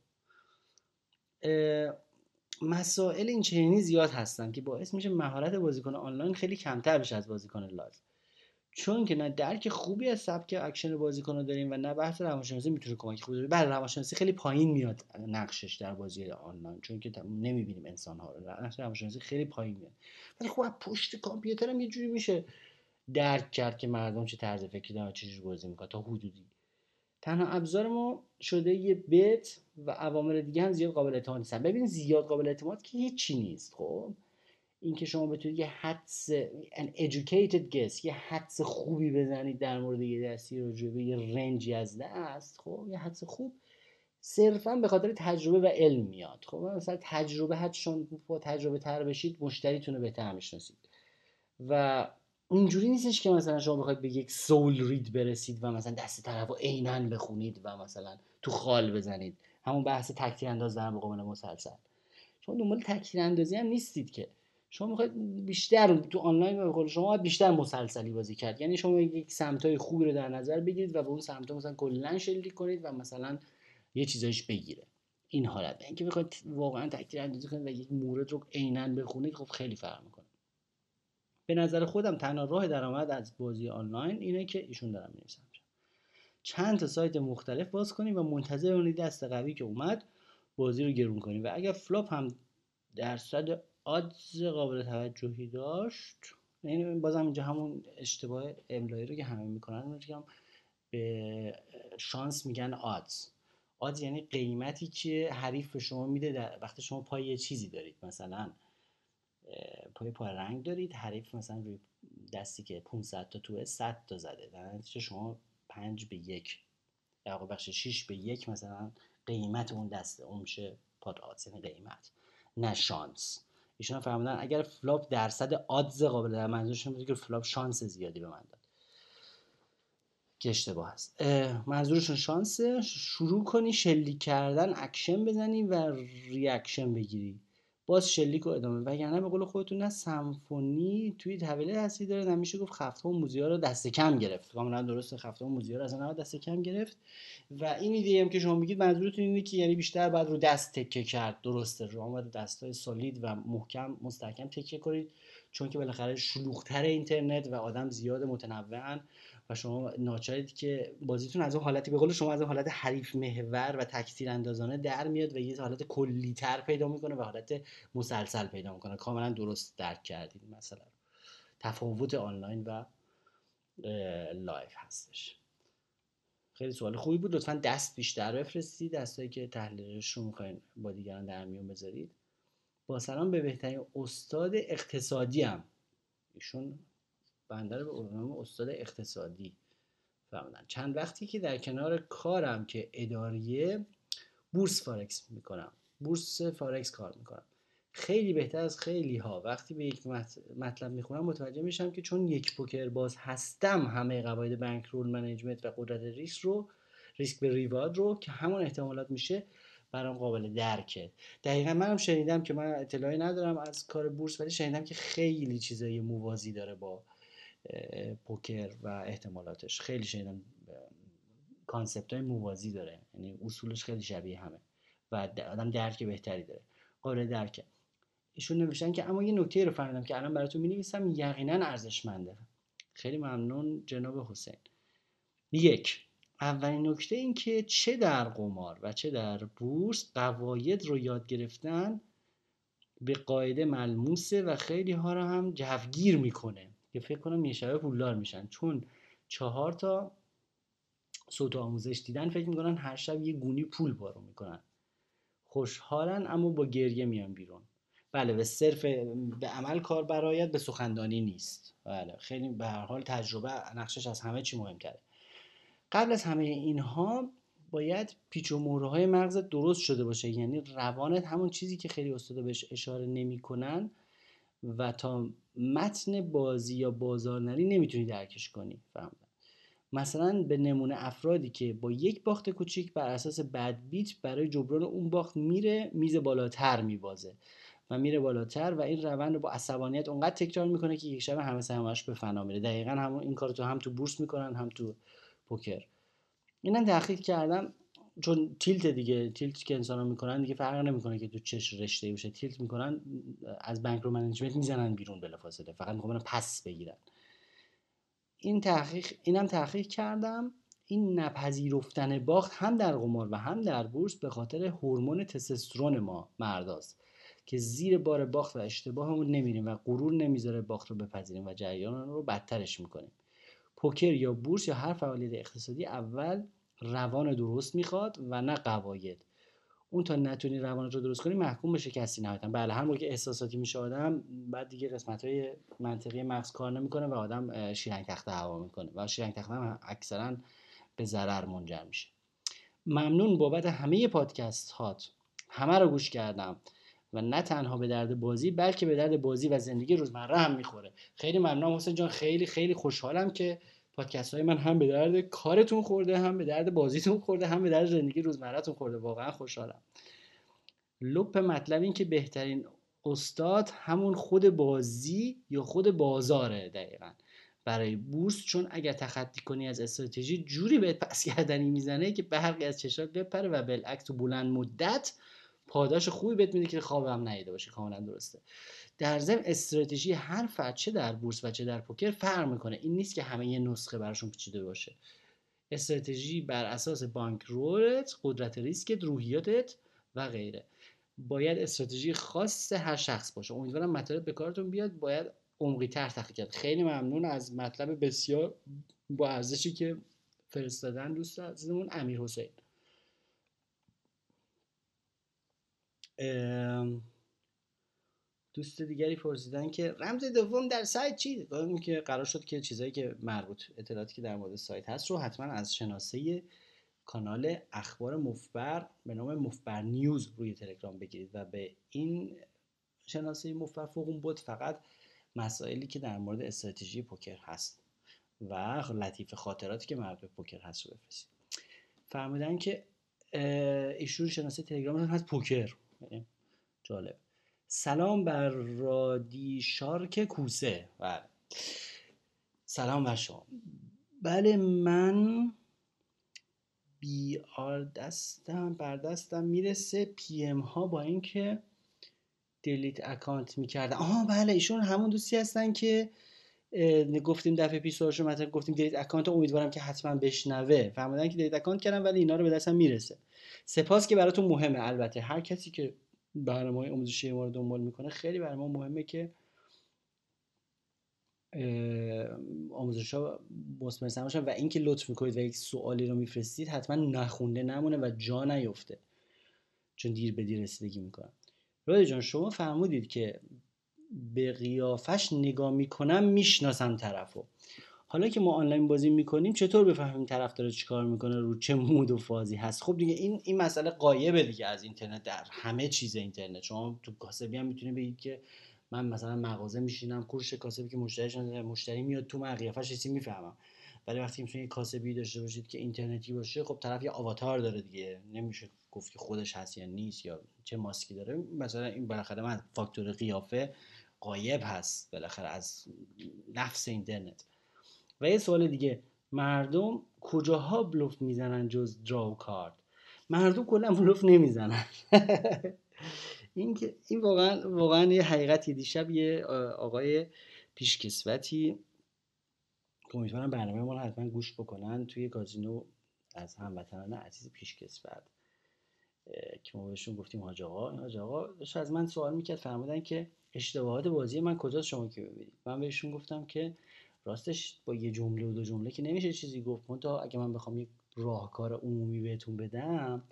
مسائل این چنینی زیاد هستن که باعث میشه مهارت بازیکن آنلاین خیلی کمتر بشه از بازیکن live چون که نه درک خوبی از سبک اکشن بازیکن داریم و نه بحث روانشناسی می‌تونه کمک خوبی بله روانشناسی خیلی پایین میاد نقشش در بازی آنلاین چون که نمی‌بینیم انسان ها رو نقش روانشناسی خیلی پایین میاد. ولی خب پشت کامپیوتر هم یه جوری میشه درک کرد که مردم چه طرز فکری دارن چه بازی می‌کنن تا حدودی. تنها ابزار ما شده یه بت و عوامل دیگه هم زیاد قابل اعتماد نیستن. ببین زیاد قابل اعتماد که هیچی نیست خب؟ اینکه شما بتونید یه حدس an educated guess یه حدس خوبی بزنید در مورد یه دستی راجع به یه رنجی از دست خب یه حدس خوب صرفا به خاطر تجربه و علم میاد. خب مثلا تجربه حد شما با تجربه تر بشید مشتریتون رو بهتر می‌شناسید. و اونجوری نیستش که مثلا شما بخواید به یک سول رید برسید و مثلا دست طرف رو عینا بخونید و مثلا تو خال بزنید. همون بحث تکتیر انداز به قومن مسلسل. شما دنبال تکتیر اندازی هم نیستید که. شما می‌خواید بیشتر تو آنلاین به شما بیشتر مسلسلی بازی کرد. یعنی شما یک سمتای خوبی رو در نظر بگیرید و به اون سمت مثلا کلا شلیک کنید و مثلا یه چیزایش بگیره. این حالت. اینکه بخواید واقعا تک تیراندازی کنید و یک مورد رو عینا بخونید خب خیلی فرق می‌کنه. به نظر خودم تنها راه درآمد از بازی آنلاین اینه که ایشون دارم می‌نویسم. چند تا سایت مختلف باز کنید و منتظر بمونید دست قوی که اومد بازی رو گرون کنید و اگر flop هم درصد odds قابل توجهی داشت. یعنی بازم اینجا همون اشتباه املایی رو که همه می‌کنن میگم به شانس میگن odds. odds یعنی قیمتی که حریف به شما میده در وقتی شما پای یه چیزی دارید. مثلا پای پای رنگ دارید حریف مثلا روی دستی که 500 تا توه 100 تا زده. در نتیجه شما 5 به یک در واقع بخش 6 به یک مثلا قیمت اون دسته اون میشه pot odds یعنی قیمت نه شانس. ایشون فرمودن اگر flop درصد آدز قابل در منظورشون بود که flop شانس زیادی به من داد. که اشتباه هست منظورشون شانس شروع کنی شلیک کردن اکشن بزنی و ریاکشن بگیری. باز شلیک و ادامه وگرنه به قول خودتون نه سمفونی توی طبله هستی داره نمیشه گفت خفته و موزیا رو دست کم گرفت. کاملا درسته خفته و موزیا رو از دست کم گرفت. و این ایده هم که شما میگید منظورتون اینه که یعنی بیشتر بعد رو دست تکه کرد. درسته رو باید دستای سولید و محکم مستحکم تکه کنید. چون که بالاخره شلوغتر اینترنت و آدم زیاد متنوعن. و شما ناچارید که بازیتون از اون حالتی به قول شما از اون حالت حریف محور و تک تیراندازانه در میاد و یه حالت کلیتر پیدا می‌کنه و حالت مسلسل پیدا می‌کنه. کاملا درست درک کردید مثلا تفاوت آنلاین و live هستش. خیلی سوال خوبی بود. لطفا دست بیشتر بفرستید. دستایی که تحلیلش رو می‌خواین با دیگران در میون بذارید. با سلام به بهترین استاد اقتصادی هم. ایشون بنده رو به عنوان استاد اقتصادی فهمیدن چند وقتی که در کنار کارم که اداریه بورس فارکس می‌کنم. بورس فارکس کار می‌کنم. خیلی بهتر از خیلی ها وقتی به یک مطلب می‌خونم متوجه میشم که چون یک پوکر باز هستم همه قواعد bankroll management و قدرت ریسک رو ریسک به reward رو که همون احتمالات میشه برام قابل درکه. دقیقا منم شنیدم که من اطلاعی ندارم از کار بورس ولی شنیدم که خیلی چیزای موازی داره با پوکر و احتمالاتش. خیلی شنیدم کانسپت های موازی داره. یعنی اصولش خیلی شبیه همه. و آدم درک بهتری داره. قابل درکه ایشون نوشتن که اما یه نکته رو فهمیدم که الان براتون می نویسم یقینا ارزشمنده. خیلی ممنون جناب حسین. یک اولین نکته این که چه در قمار و چه در بورس قواعد رو یاد گرفتن به قاعده ملموسه و خیلی ها رو هم جوگیر می‌کنه. که فکر کنم یه شبه پولدار میشن. چون چهار تا صوت آموزش دیدن فکر می‌کنن هر شب یه گونی پول بارو می‌کنن. خوشحالن اما با گریه میان بیرون. بله به صرف به عمل کار برایت به سخندانی نیست. بله خیلی به هر حال تجربه نقشش از همه چی مهم قبل از همه اینها باید پیچ و های مغز درست شده باشه. یعنی روانت همون چیزی که خیلی استادا بهش اشاره نمی‌کنن. و تا متن بازی یا بازار نری نمی‌تونی درکش کنی فهمدن مثلا به نمونه افرادی که با یک باخت کوچیک بر اساس بد بیت برای جبران اون باخت میره میز بالاتر میبازه و میره بالاتر و این روند رو با عصبانیت اونقدر تکرار می‌کنه که یک شب همه سهمش به فنا میره. دقیقا همون این کار تو هم تو بورس می‌کنن هم تو پوکر. اینم تحقیق کردم. چون تیلت دیگه تیلت که انسان ها می‌کنن دیگه فرق نمی‌کنه که تو چش رشته باشه. تیلت می‌کنن از بانک رو منیجمنت می‌زنن بیرون بلافاصله فقط می‌خوان پس بگیرن. این تحقیق اینم تحقیق کردم. این نپذیرفتن باخت هم در قمار و هم در بورس به خاطر هورمون تستوسترون ما مرداست که زیر بار باخت و اشتباهمون نمیریم و غرور نمی‌ذاره باخت رو بپذیریم و جریان رو بدترش می‌کنیم. پوکر یا بورس یا هر فعالیت اقتصادی اول روان درست می‌خواد و نه قواید اون تا نتونی روانت رو درست کنی محکوم به شکستی نهایتا. بله هر موقع که احساساتی میشه آدم بعد دیگه قسمت های منطقی مغز کار نمی‌کنه و آدم شیرنگ تخته هوا می‌کنه و شیرنگ تخته هم اکثرا به ضرر منجر میشه. ممنون بابت همه پادکست هات همه رو گوش کردم و نه تنها به درد بازی بلکه به درد بازی و زندگی روزمره هم می‌خوره. خیلی ممنونم حسین جان. خیلی خیلی خوشحالم که پادکست های من هم به درد کارتون خورده هم به درد بازیتون خورده هم به درد زندگی روزمرهتون خورده. واقعا خوشحالم. لپ مطلب این که بهترین استاد همون خود بازی یا خود بازاره دقیقا. برای بورس چون اگر تخطی کنی از استراتژی جوری بهت پس گردنی می‌زنه که برقی از چشات بپره و بالعکس تو بلند مدت پاداش خوبی بهت میده که خوابم نیده باشه کاملا درسته. در ضمن استراتژی هر فرد چه در بورس و چه در پوکر فرق می‌کنه. این نیست که همه یه نسخه براشون پیچیده باشه. استراتژی بر اساس بانک رولت قدرت ریسکت روحیاتت و غیره. باید استراتژی خاص هر شخص باشه. امیدوارم مطالب به کارتون بیاد. باید عمقی تر تحقیق کرد. خیلی ممنون از مطلب بسیار با ارزشی که فرستادن دوست عزیزمون امیر حسین. دوست دیگری پرسیدن که رمز دوم در سایت چی؟ گفتم که قرار شد که چیزایی که مربوط اطلاعاتی که در مورد سایت هست رو حتما از شناسه کانال اخبار مفبر به نام مفبر نیوز روی تلگرام بگیرید و به این شناسه مفبر فوق اون بود فقط مسائلی که در مورد استراتژی پوکر هست و لطیف خاطراتی که مربوط به پوکر هست رو بفرستید. فهمیدن که ایشون شناسه تلگرام هست پوکر. جالب. سلام بر رادی شارک کوسه. بله. سلام بر شما. بله من بی آر دستم بر دستم می‌رسه. PM ها با اینکه delete account می‌کردن. آها بله ایشون همون دوستی هستن که گفتیم دفعه پیش سوالشو مثلا گفتیم delete account امیدوارم که حتما بشنوه. فهمیدن که delete account کردن ولی اینا رو به دستم می‌رسه. سپاس که براتون مهمه. البته هر کسی که برنامه های آموزشی ما رو دنبال می‌کنه خیلی برای ما مهمه که آموزش ها باشن و اینکه لطف می‌کنید و یک سوالی رو میفرستید حتما نخونده نمونه و جا نیفته. چون دیر به دیر رسیدگی می‌کنن. رادی جان شما فرمودید که به قیافش نگاه می‌کنم می‌شناسم طرفو. حالا که ما آنلاین بازی می‌کنیم چطور بفهمیم طرف داره چیکار می‌کنه رو چه مود و فازی هست؟ خب دیگه این این مسئله قایبه دیگه از اینترنت در همه چیز اینترنت. شما تو کاسبی هم می‌تونید بگید که من مثلا مغازه میشینم کورش کاسبی که مشتری مشتری میاد تو من قیافش چیزی می‌فهمم. ولی وقتی می‌تونید کاسبی داشته باشید که اینترنتی باشه خب طرف یه آواتار داره دیگه. نمیشه گفت که خودش هست یا نیست یا چه ماسکی داره. مثلا این بالاخره من فاکتور قیافه قایب هست بالاخره از نفس اینترنت و یه سوال دیگه مردم کجاها بلوف می‌زنن جز دراو کارت مردم کلا بلوف نمی‌زنن. این که این واقعا واقعا یه حقیقتی. دیشب یه آقای پیشکسوتی که امیدوارم برنامه ما رو حتما گوش بکنن توی گازینو از هموطنان عزیز پیشکسوت. که ما بهشون گفتیم حاج آقا این حاج آقا داشت از من سوال می‌کرد فرمودن که اشتباهات بازی من کجاست شما که ببینید؟ من بهشون گفتم که راستش با یه جمله و دو جمله که نمیشه چیزی گفت. تا اگه من بخوام یک راهکار عمومی بهتون بدم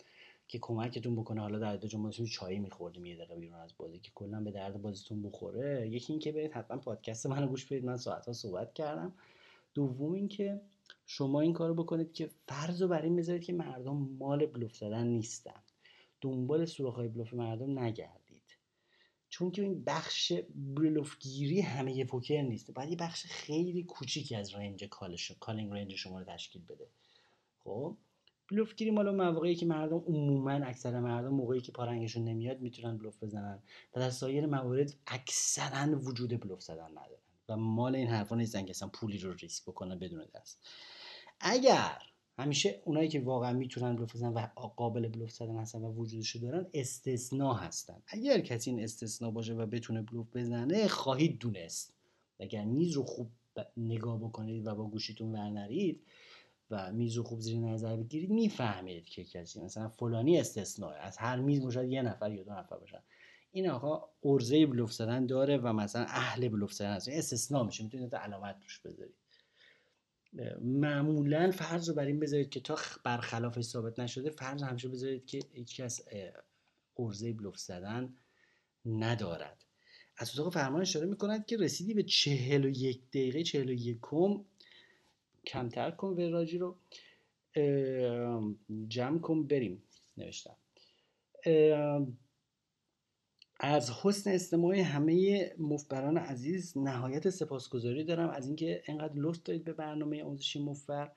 که کمکتون بکنه حالا در دو ما چایی میخوردیم یه دقیقه بیرون از بازی که کلا به درد بازیتون بخوره. یکی اینکه برید حتما پادکست منو گوش بدید من ساعتها صحبت کردم. دوم اینکه شما این کارو بکنید که فرض رو بر این بذارید که مردم مال بلوف زدن نیستن. دنبال سوراخ‌های بلوف مردم نگردید. چون که این بخش بلوفگیری همه یه پوکر نیست. باید یه بخش خیلی کوچیکی از range call ش calling range شما رو تشکیل بده. خب؟ بلوفگیری مال مواقعی که مردم عموما اکثر مردم موقعی که پارنگشون نمیاد می‌تونن بلوف بزنن. و در سایر موارد اکثرا وجود بلوف زدن ندارن. و مال این حرفا نیستن که اصلا پولی رو ریسک بکنن بدون دست. اگر همیشه اونایی که واقعا می‌تونن بلوف بزنن و قابل بلوف زدن هستن و وجودشو دارن استثنا هستن. اگر کسی این استثنا باشه و بتونه بلوف بزنه خواهید دونست. اگر میز رو خوب نگاه بکنید و با گوشیتون ورنرید و میز رو خوب زیر نظر بگیرید می‌فهمید که کسی مثلا فلانی استثناء از هر میز مشاهد یه نفر یا دو نفر باشن این آقا ارزه بلوف زدن داره و مثلا اهل بلوف زدن هست. استثناء میشه. می‌تونید علامت روش بذارید. معمولا فرض رو بر این بذارید که تا برخلاف ثابت نشده فرض همیشه بذارید که هیچ کس ارزه بلوف زدن ندارد. از اتاق فرمان اشاره می‌کند که رسیدی به چهل و یک دقیقه چهل و یکم کمتر کن وراجی رو. جمع کن بریم نوشتم. از حسن استماع همه مفبران عزیز نهایت سپاسگزاری دارم از اینکه انقدر لطف دارید به برنامه آموزشی مفبر.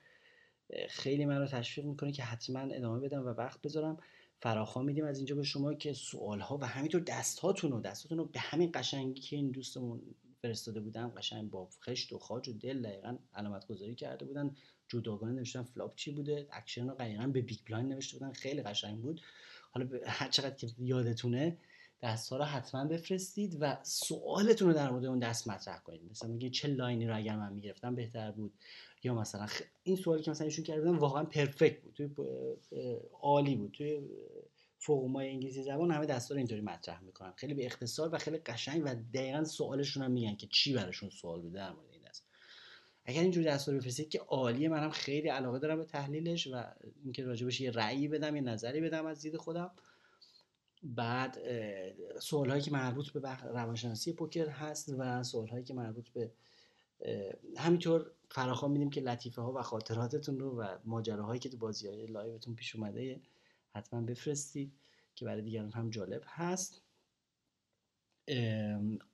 خیلی من رو تشویق می‌کنه که حتما ادامه بدم و وقت بذارم. فراخوان میدیم از اینجا به شما که سوال ها و همینطور دست هاتون رو دستاتون رو به همین قشنگی که این دوستمون فرستاده بودن قشنگ با خشت و خاج و دل دقیقا علامت گذاری کرده بودن. جداگانه نوشتن flop چی بوده اکشن رو دقیقا به big blind نوشته بودن. خیلی قشنگ بود. حالا هر چقدر که یادتونه دستا رو حتما بفرستید و سوالتون رو در مورد اون دست مطرح کنید. مثلا میگه چه line ی رو اگر من می‌گرفتم بهتر بود؟ یا مثلا این سوالی که مثلا ایشون کرده واقعا پرفکت بود. توی عالی بود. توی فوقمای انگلیسی زبان همه دستا رو اینطوری مطرح می‌کنن. خیلی به اختصار و خیلی قشنگ و دقیقا سوالشون هم میگن که چی براشون سوال بوده در مورد این دست. اگر اینجوری دستا رو بفرستید که عالیه منم خیلی علاقه دارم به تحلیلش و اینکه راجبش یه رأیی بدم یه نظری بدم از دید خودم. بعد سوال هایی که مربوط به روانشناسی پوکر هست و سوال هایی که مربوط به همینطور فراخوان میدیم که لطیفه ها و خاطراتتون رو و ماجراهایی که تو بازی های لایوتون پیش اومده حتما بفرستید که برای دیگران هم جالب هست.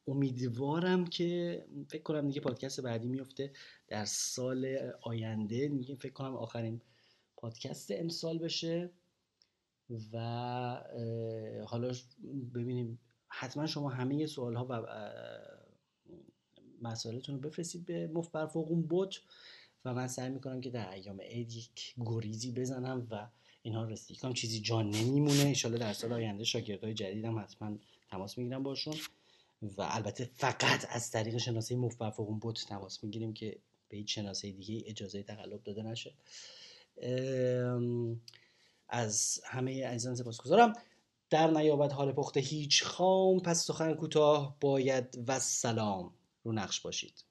امیدوارم که فکر کنم دیگه پادکست بعدی میفته در سال آینده. میگیم فکر کنم آخرین پادکست امسال بشه. و حالا ببینیم. حتما شما همه سوال ها و مسائلتون رو بفرستید به مفت بر فوق بوت و من سعی می‌کنم که در ایام عید یک گریزی بزنم و اینها رسیدگی کنم. چیزی جان نمیمونه. انشالله در سال آینده شاگردهای جدیدم حتما تماس می‌گیرم باشون و البته فقط از طریق شناسه مفت بر فوق بوت تماس می‌گیریم که به هیچ شناسه دیگه اجازه تقلب داده نشه. از همه عزیزان سپاسگزارم. در نیابت حال پخته هیچ خام پس سخن کوتاه باید و سلام رو نقش باشید.